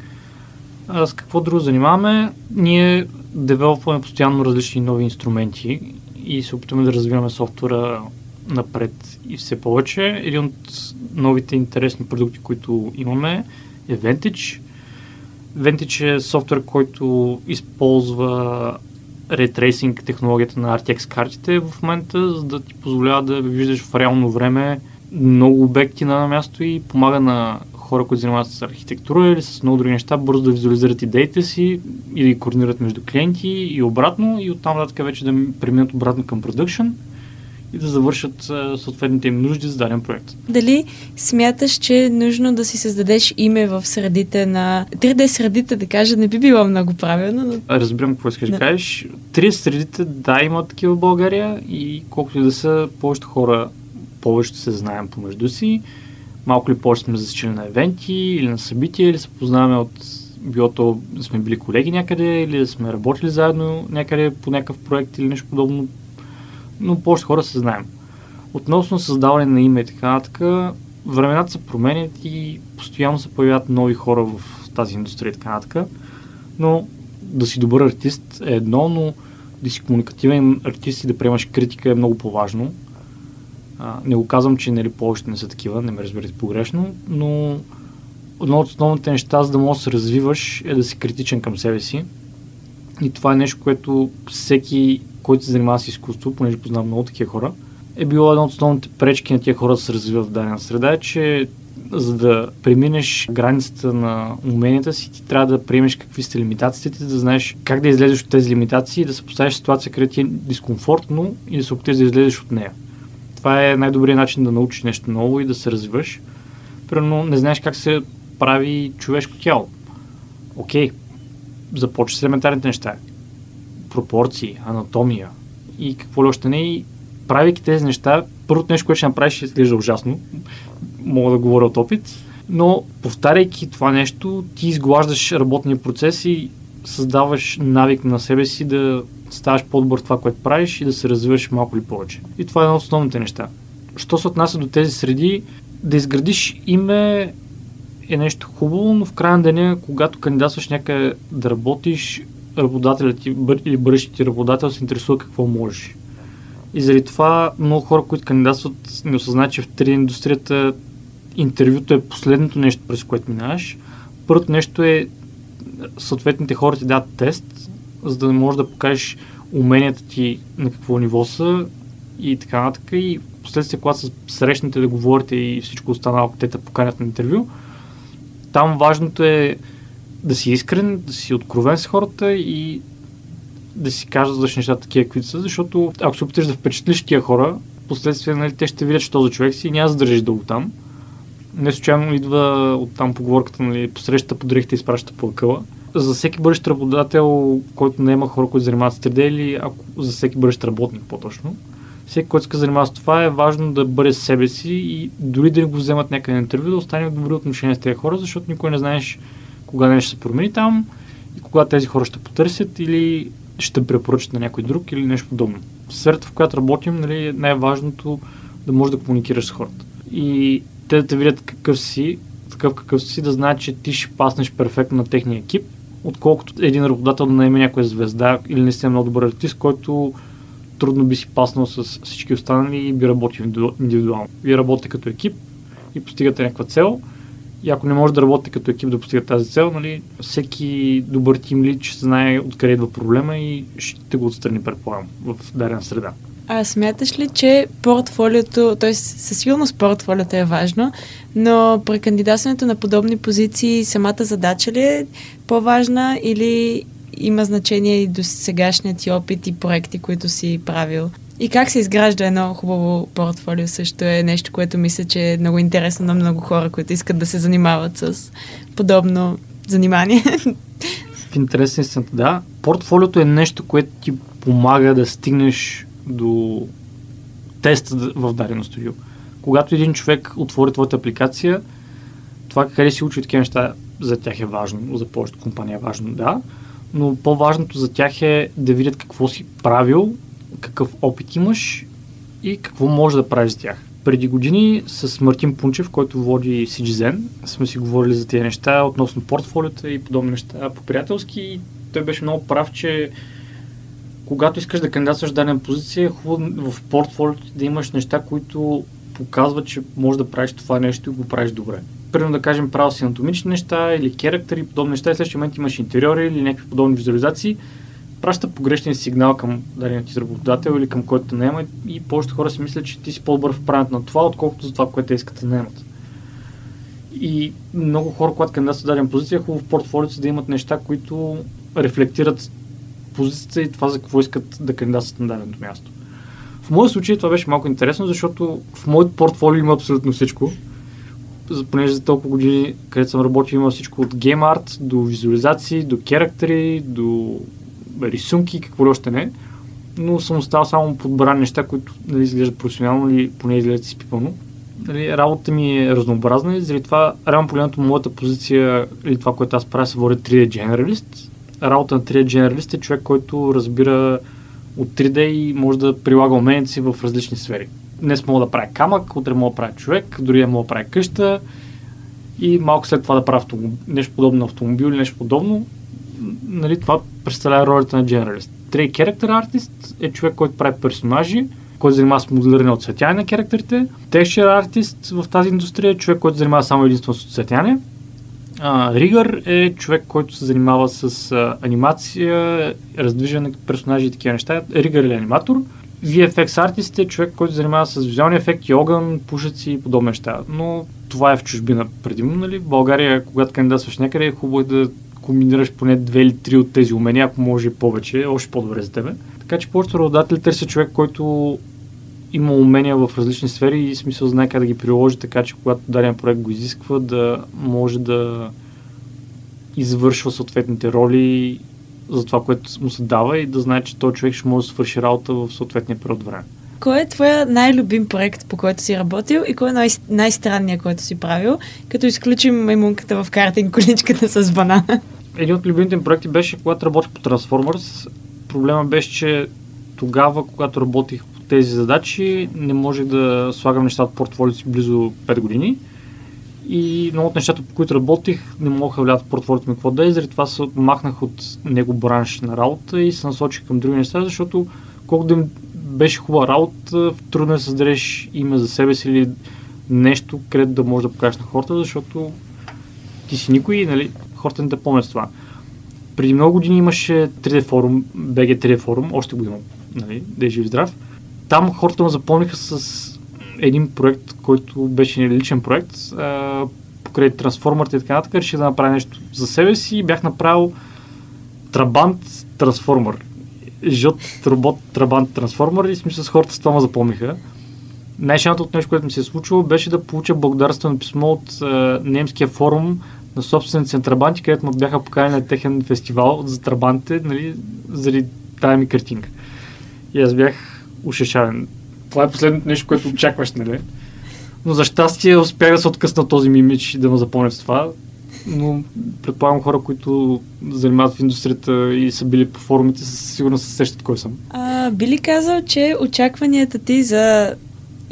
А с какво друго занимаваме? Ние девелопваме постоянно различни нови инструменти и се опитваме да развиваме софтуера напред и все повече. Един от новите интересни продукти, които имаме е Vantage. Vantage е софтуер, който използва ретрейсинг технологията на RTX картите в момента, за да ти позволява да виждаш в реално време много обекти на място и помага на хора, които занимават с архитектура или с много други неща, бързо да визуализират идеите си и да ги координират между клиенти и обратно и оттам нататък вече да преминат обратно към продъкшн и да завършат съответните им нужди за даден проект. Дали смяташ, че е нужно да си създадеш име в средите на 3D средите, да кажа, не би било много правилно, но... Разбирам какво искаш да кажеш. 3D средите, да, има такива в България и колкото и да са, повечето хора повече се знаем помежду си малко ли повече сме засичали на евенти или на събития, или се познаваме от било то да сме били колеги някъде, или сме работили заедно някъде по някакъв проект или нещо подобно, но повече хора се знаем. Относно създаване на име и така нататък, времената се променят и постоянно се появяват нови хора в тази индустрия и така нататък, но да си добър артист е едно, но да си комуникативен артист и да приемаш критика е много по-важно. Не го казвам, че нали, повечето не са такива, не ме разберете погрешно, но едно от основните неща, за да можеш да се развиваш, е да си критичен към себе си. И това е нещо, което всеки, който се занимава с изкуство, понеже познавам много такива хора, е било една от основните пречки на тия хора да се развиват в дадена среда, е, че за да преминеш границата на уменията си, ти трябва да приемеш какви са лимитациите, да знаеш как да излезеш от тези лимитации да се поставиш в ситуация, където ти е дискомфортно и да се опиташ да излезеш от нея. Това е най-добрият начин да научиш нещо ново и да се развиваш. Примерно не знаеш как се прави човешко тяло. Окей, започва с елементарните неща. Пропорции, анатомия и какво ли още не. И правейки тези неща, първото нещо, което ще направиш, ще изглежда ужасно. Мога да говоря от опит. Но повтаряйки това нещо, ти изглаждаш работния процес и създаваш навик на себе си да ставаш по-добър в това, което правиш и да се развиваш малко или повече. И това е едно от основните неща. Що се отнася до тези среди, да изградиш име е нещо хубаво, но в края на деня, когато кандидатстваш някъде да работиш, работодателят ти или бъдещият ти работодател се интересува какво можеш. И заради това много хора, които кандидатстват, не осъзнават, че в 3D индустрията интервюто е последното нещо, през което минаваш. Първото нещо е съответните хора ти дадат тест, за да можеш да покажеш уменията ти на какво ниво са и така нататък. И последствие, когато се срещнете да говорите и всичко останало, те те поканят на интервю, там важното е да си искрен, да си откровен с хората и да си кажеш нещата такива, каквито са, защото ако се опиташ да впечатлиш тия хора, последствие нали, те ще видят, че този човек си и няма да държиш дълго там. Не случайно идва от там поговорката, нали, посрещата по дрехите и изпраща по къла. За всеки бъдещ работодател, който не има хора, които занимават с 3D или ако за всеки бъдещ работник по-точно, всеки, който да занимава с това, е важно да бъде себе си и дори да не го вземат някъде интервю, да остане в добри отношения с тези хора, защото никой не знаеш кога нещо ще се промени там и кога тези хора ще потърсят или ще препоръчат на някой друг или нещо подобно. В сферата, в която работим, нали, най-важното да можеш да комуникираш с хората. И те да те видят какъв си, такъв какъв си, да знаят, че ти ще паснеш перфектно на техния екип, отколкото един работодател да наеме някоя звезда или наистина много добър артист, който трудно би си паснал с всички останали и би работил индивидуално. Вие работите като екип и постигате някаква цел. И ако не може да работите като екип да постигате тази цел, нали, всеки добър тим ли ще знае откъде идва проблема и ще го отстрани, предполагам, в дадена среда. А смяташ ли, че портфолиото, т.е. със сигурност портфолиото е важно, но при кандидатстването на подобни позиции самата задача ли е по-важна или има значение и до сегашният ти опит и проекти, които си правил. И как се изгражда едно хубаво портфолио също е нещо, което мисля, че е много интересно на много хора, които искат да се занимават с подобно занимание. В интересен съм, да. Портфолиото е нещо, което ти помага да стигнеш до тест в дадено студио. Когато един човек отвори твоята апликация, това къде си учи такива неща за тях е важно, за повечето компания е важно, да но по-важното за тях е да видят какво си правил, какъв опит имаш и какво може да правиш с тях. Преди години с Мартин Пунчев, който води Citizen, сме си говорили за тези неща относно портфолиото и подобни неща по-приятелски той беше много прав, че когато искаш да кандидатстваш дадена позиция, е хубаво в портфолиото да имаш неща, които показват, че можеш да правиш това нещо и го правиш добре примерно да кажем, правил си анатомични неща или керактери, подобни неща, и следващия момент имаш интериори или някакви подобни визуализации, праща погрешния сигнал към дадения ти работодател или към който те наема и повечето хора си мислят, че ти си по-добър в правенето на това, отколкото за това, което те искат да наемат. И много хора, когато кандидатстват дадена позиция, е хубаво в портфолиото да имат неща, които рефлектират позицията и това за какво искат да кандидатстват на даденото място. В моят случай това беше малко интересно, защото в моят портфолио има абсолютно всичко понеже за толкова години, където съм работил, има всичко от гейм арт до визуализации, до керактери, до рисунки, какво ли още не. Но съм оставал само подбрани неща, които нали, изглеждат професионално или поне изглеждат изпипано. Нали, работата ми е разнообразна и заради това реално погледнато моята позиция или това, което аз правя, се води 3D Generalist. Работа на 3D Generalist е човек, който разбира от 3D и може да прилага уменията си в различни сфери днес мога да правя камък, утре мога да правя човек, дори мога да правя къща и малко след това да правя автомобил, нещо подобно на автомобил или нещо подобно. Нали, това представлява ролята на Generalist. Трей Character Artist е човек, който прави персонажи, който занимава с моделиране от цветяне на характерите. Texture Artist в тази индустрия е човек, който занимава само единствено с Ригър е човек, който се занимава с а, анимация, раздвижване на персонажи и такива неща. Ригър е аниматор. VFX артист е човек, който занимава с визуални ефекти, огън, пушеци и подобни неща. Но това е в чужбина предимно, нали? В България, когато кандидатстваш някъде, е хубаво да комбинираш поне две или три от тези умения, ако може повече, още по-добре за тебе. Така че повечето работодатели търсят човек, който има умения в различни сфери и смисъл знае как да ги приложи, така че когато даден проект го изисква, да може да извършва съответните роли за това, което му се дава и да знае, че този човек ще може да свърши работа в съответния период време. Кой е твоя най-любим проект, по който си работил и кой е най- най-странният, който си правил, като изключим маймунката в картин количката с банана? Един от любимите проекти беше, когато работих по Transformers. Проблема беше, че тогава, когато работих по тези задачи, не можех да слагам нещата в портфолио си близо 5 години. И много от нещата, по които работих, не мога да влязат в портфолиото ми какво да е. Заради това се махнах от него бранш на работа и се насочих към други неща, защото колкото да беше хубава работа, трудно е да създадеш име за себе си или нещо, където да можеш да покажеш на хората, защото ти си никой и нали, хората не те помнят с това. Преди много години имаше 3D форум, BG 3D форум, още го имам, нали, да е жив здрав. Там хората ме запомниха с един проект, който беше личен проект, а, покрай трансформърите и така нататък, реших да направя нещо за себе си и бях направил Трабант трансформър. Жълт робот Трабант трансформър и смисъл с хората с това ме запомниха. Най-шаното от нещо, което ми се е случило, беше да получа благодарствено писмо от а, немския форум на собственици на Трабанти, където ме бяха поканени на техен фестивал за Трабантите, нали, заради тая ми картинка. И аз бях ушешавен това е последното нещо, което очакваш, нали? Но за щастие успях да се откъсна този ми имидж и да ме запомня с това. Но предполагам хора, които занимават в индустрията и са били по форумите, сигурно се сещат кой съм. А, би ли казал, че очакванията ти за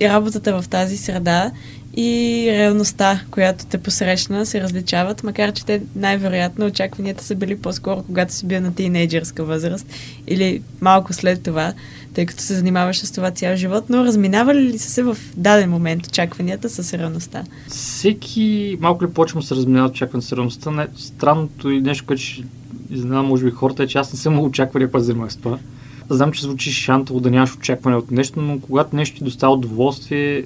работата в тази среда и реалността, която те посрещна, се различават, макар че те най-вероятно очакванията са били по-скоро, когато си бил на тинейджърска възраст или малко след това, тъй като се занимаваш с това цял живот, но разминавали ли са се в даден момент очакванията с реалността? Всеки малко ли почвам се разминават очакванията с реалността. Не, странното и нещо, което ще изненадам, може би хората е, че аз не съм очаквали, ако занимавах с това. Знам, че звучи шантово да нямаш очакване от нещо, но когато нещо ти доставя удоволствие,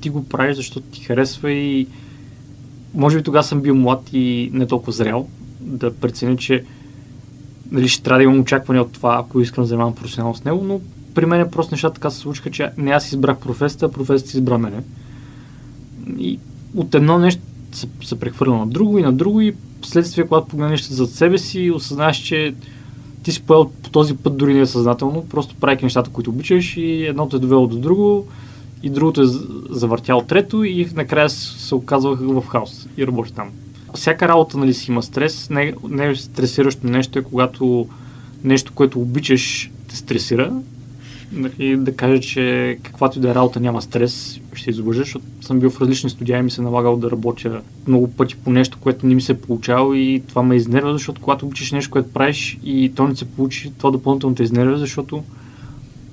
ти го правиш, защото ти харесва и може би тогава съм бил млад и не толкова зрял да преценя, че нали, ще трябва да имам очакване от това, ако искам да занимавам професионално с него, но при мен просто нещата така се случиха, че не аз избрах професията, а професията избра мене. И от едно нещо се, се прехвърля на друго и на друго и последствие, когато погледнеш зад себе си, осъзнаеш, че ти си поел по този път дори не е съзнателно, просто правейки нещата, които обичаш и едното е довело до друго и другото е завъртял трето и накрая се оказвах в хаос и работи там. Всяка работа нали, си има стрес. Не, не е стресиращо нещо е когато нещо, което обичаш, те стресира. И да кажа, че каквато и да е работа няма стрес, ще излъжа, защото съм бил в различни студия и ми се е налагал да работя много пъти по нещо, което не ми се е получало и това ме изнервя, защото когато обичаш нещо, което правиш и то не се получи, това допълнително те изнервя, защото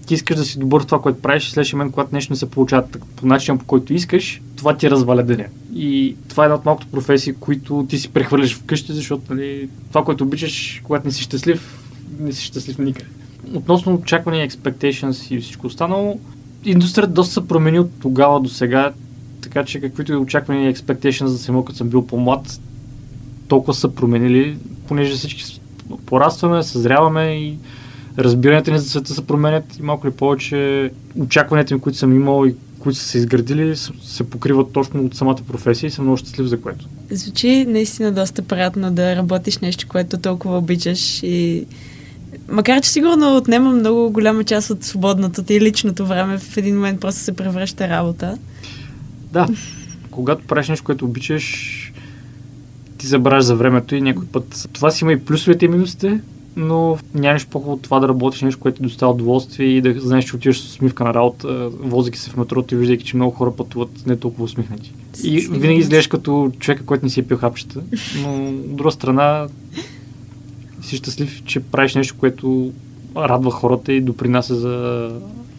ти искаш да си добър в това, което правиш, и следващия момент, когато нещо не се получава по начина, по който искаш, това ти разваля деня. И това е една от малкото професии, които ти си прехвърляш вкъщи, защото нали, това, което обичаш, когато не си щастлив, не си щастлив никъде. Относно очаквания, expectations и всичко останало, индустрията доста се промени от тогава до сега, така че каквито и очаквания и expectations за самото, като съм бил по-млад, толкова са променили, понеже всички порастваме, съзряваме и разбиранията ни за света се променят и малко ли повече очакванията ми, които съм имал и които са се изградили, се покриват точно от самата професия и съм много щастлив за което. Звучи наистина доста приятно да работиш нещо, което толкова обичаш и макар че сигурно отнема много голяма част от свободното ти личното време, в един момент просто се превръща работа. Да, когато правиш нещо, което обичаш, ти забравяш за времето и някой път. Това си има и плюсовете и минусите, но нямаш по-хубаво от това да работиш нещо, което ти доставя удоволствие и да знаеш, че отиваш с усмивка на работа, возейки се в метрото и виждайки, че много хора пътуват не толкова усмихнати. И винаги изглеждаш като човека, който не си е пил хапчета, но от друга страна си щастлив, че правиш нещо, което радва хората и допринася за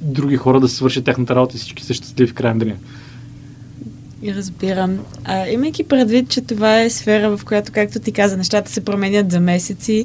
други хора да свършат тяхната работа и всички са щастливи в края на деня. Разбирам. А, имайки предвид, че това е сфера, в която, както ти каза, нещата се променят за месеци,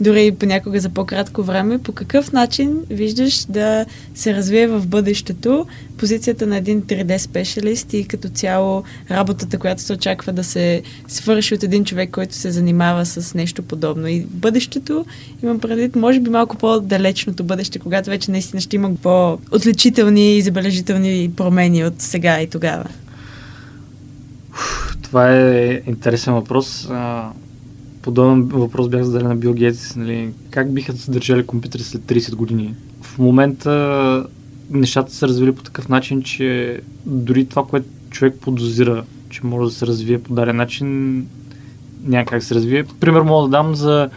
дори понякога за по-кратко време. По какъв начин виждаш да се развие в бъдещето позицията на един 3D специалист и като цяло работата, която се очаква да се свърши от един човек, който се занимава с нещо подобно. И бъдещето, имам предвид, може би малко по-далечното бъдеще, когато вече наистина ще има по-отличителни и забележителни промени от сега и тогава. Това е интересен въпрос. Подобен въпрос бях задали на Бил Гейтс. Нали, как биха се държали компютъри след 30 години? В момента нещата са развили по такъв начин, че дори това, което човек подозира, че може да се развие по даден начин, няма как се развие. Пример мога да дам за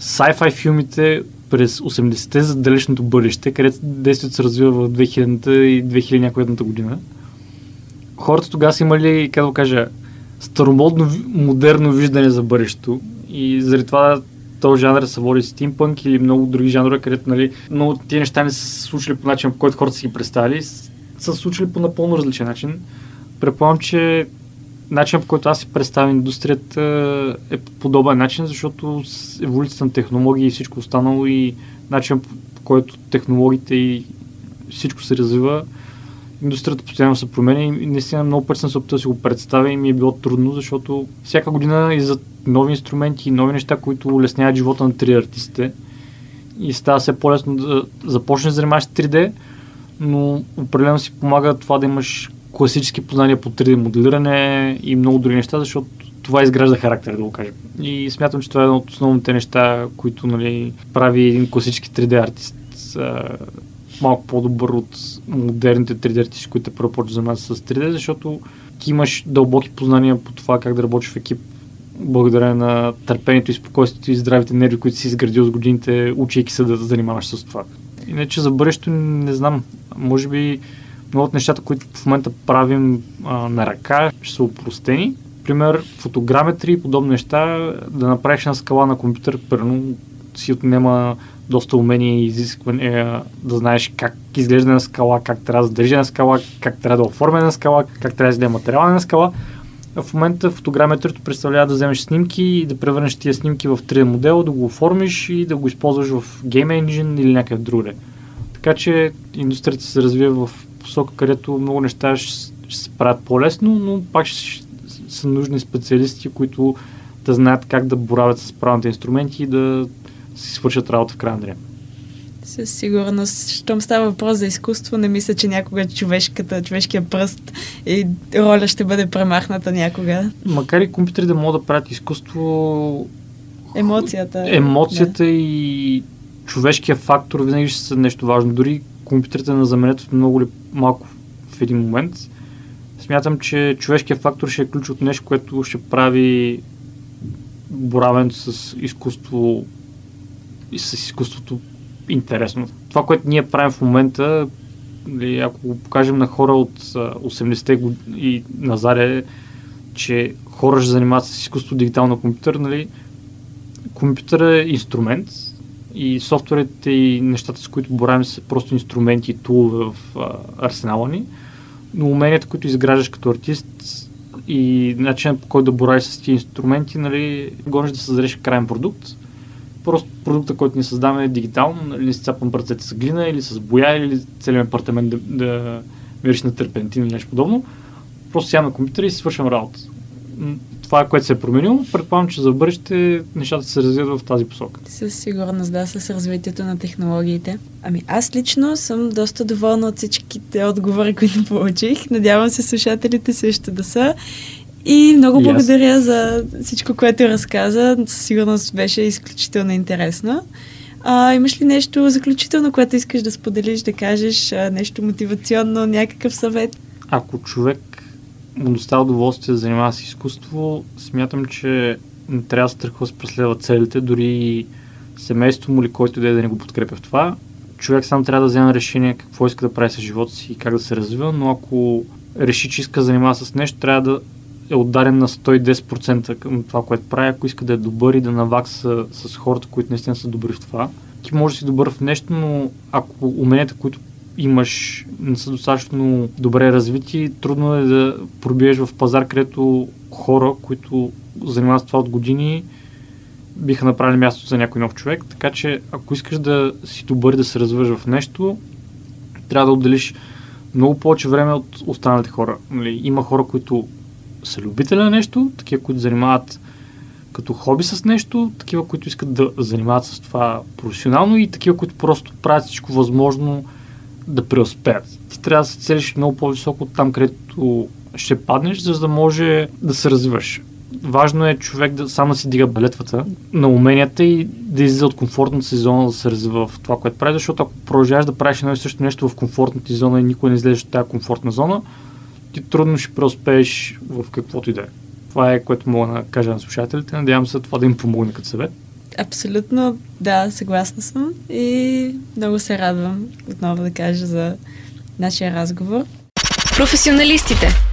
sci-fi филмите през 80-те за далечното бъдеще, където действието се развива в 2000-та и 2000 някоя година. Хората тогава са имали, как да кажа, старомодно, модерно виждане за бъдещето и заради това този жанр се води стимпънк или много други жанрове, където нали, много тия неща не са случили по начин, по който хората си ги представили, са случили по напълно различен начин. Предполагам, че начин по който аз си представям индустрията е по подобен начин, защото с еволюцията на технологии и всичко останало и начин по който технологиите и всичко се развива, индустрията постоянно се променя и наистина много пъти съм се опитал да си го представя и ми е било трудно, защото всяка година и за нови инструменти и нови неща, които улесняват живота на 3D артистите и става все по-лесно да започнеш да занимаваш 3D, но определено си помага това да имаш класически познания по 3D моделиране и много други неща, защото това изгражда характер, да го кажем. И смятам, че това е едно от основните неща, които нали, прави един класически 3D артист малко по-добър от модерните 3D артисти, които първо почват занимават с 3D, защото ти имаш дълбоки познания по това как да работиш в екип, благодарение на търпението и спокойствието и здравите нерви, които си изградил с годините, учейки се да занимаваш с това. Иначе за бъдещето не знам. Може би много от нещата, които в момента правим а, на ръка, ще са упростени. Пример, фотограметри и подобни неща, да направиш на скала на компютър, първо си отнема доста умения и изисквания да знаеш как изглежда на скала, как трябва да държи на скала, как трябва да оформя на скала, как трябва да материала на скала. В момента фотограметрито представлява да вземеш снимки и да превърнеш тия снимки в 3D модел, да го оформиш и да го използваш в Game Engine или някъде другаде. Така че индустрията се развива в посока, където много неща ще, ще се правят по-лесно, но пак ще са нужни специалисти, които да знаят как да боравят с правилните инструменти и да си свършат работа в края на деня. Със сигурност. Щом става въпрос за изкуство, не мисля, че някога човешката, човешкия пръст и роля ще бъде премахната някога. Макар и компютри да могат да правят изкуство, емоцията. Емоцията да. и човешкия фактор винаги ще са нещо важно. Дори компютрите на заменят много ли малко в един момент. Смятам, че човешкият фактор ще е ключ от нещо, което ще прави боравенето с изкуство и с изкуството интересно. Това, което ние правим в момента, нали, ако го покажем на хора от 80-те и назаре, че хора ще занимават с изкуство дигитално компютър, нали, компютър е инструмент и софтуерите и нещата, с които боравим са просто инструменти и тулове в арсенала ни, но уменията, които изграждаш като артист и начинът по който да боравиш с тези инструменти, нали, гониш да създадеш крайен продукт, Просто продукта, който ни създаваме е дигитално, нали, не си цапам пръцете с глина или с боя или целият апартамент да, да мириш на терпентин или нещо подобно. Просто сядам на компютъра и си свършвам работа. Това е което се е променило. Предполагам, че за бъдеще нещата се развиват в тази посока. Със сигурност, да, с развитието на технологиите. Ами аз лично съм доста доволна от всичките отговори, които получих. Надявам се слушателите също да са. И много благодаря за всичко, което разказа. Със сигурност беше изключително интересно. А, имаш ли нещо заключително, което искаш да споделиш, да кажеш, нещо мотивационно, някакъв съвет? Ако човек му доставя удоволствие да занимава с изкуство, смятам, че не трябва да се страхува да преследва целите, дори семейство му или който да е да не го подкрепя в това. Човек сам трябва да вземе решение какво иска да прави с живота си и как да се развива, но ако реши, че иска да занимава с нещо, трябва да е ударен на 110% към това, което прави, ако иска да е добър и да навакса с хората, които наистина са добри в това. Ти можеш да си добър в нещо, но ако уменията, които имаш, не са достатъчно добре развити, трудно е да пробиеш в пазар, където хора, които занимават това от години, биха направили място за някой нов човек. Така че, ако искаш да си добър да се развържа в нещо, трябва да отделиш много повече време от останалите хора. Нали, има хора, които са любители на нещо, такива, които занимават като хоби с нещо, такива, които искат да занимават с това професионално и такива, които просто правят всичко възможно да преуспеят. Ти трябва да се целиш много по-високо от там, където ще паднеш, за да може да се развиваш. Важно е човек да сам да си дига балетвата на уменията и да излиза от комфортната си зона да се развива в това, което прави, защото ако продължаваш да правиш едно и също нещо в комфортната ти зона и никой не излезеш от тази комфортна зона, ти трудно ще преуспееш в каквото и да е. Това е което мога да кажа на слушателите. Надявам се това да им помогне като съвет. Абсолютно, да, съгласна съм и много се радвам отново да кажа за нашия разговор. Професионалистите.